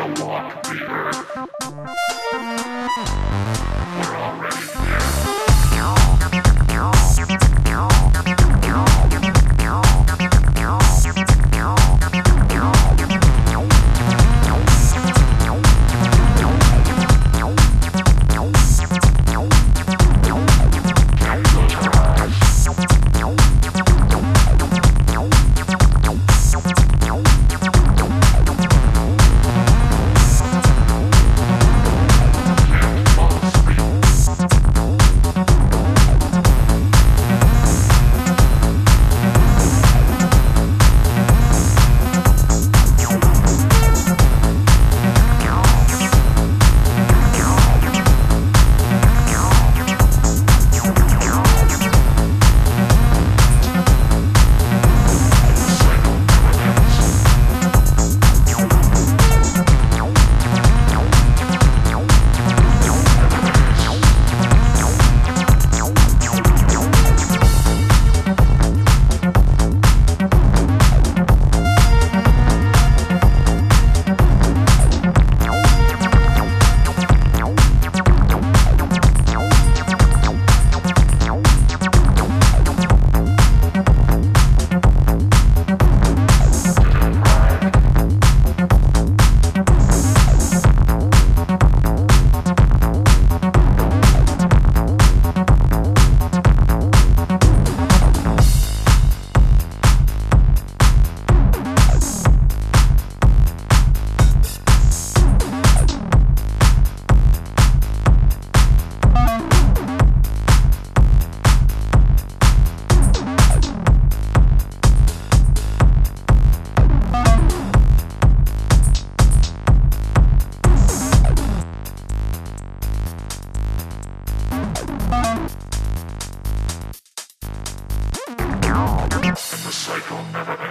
Shall walk the earth. We're already cycle never ends.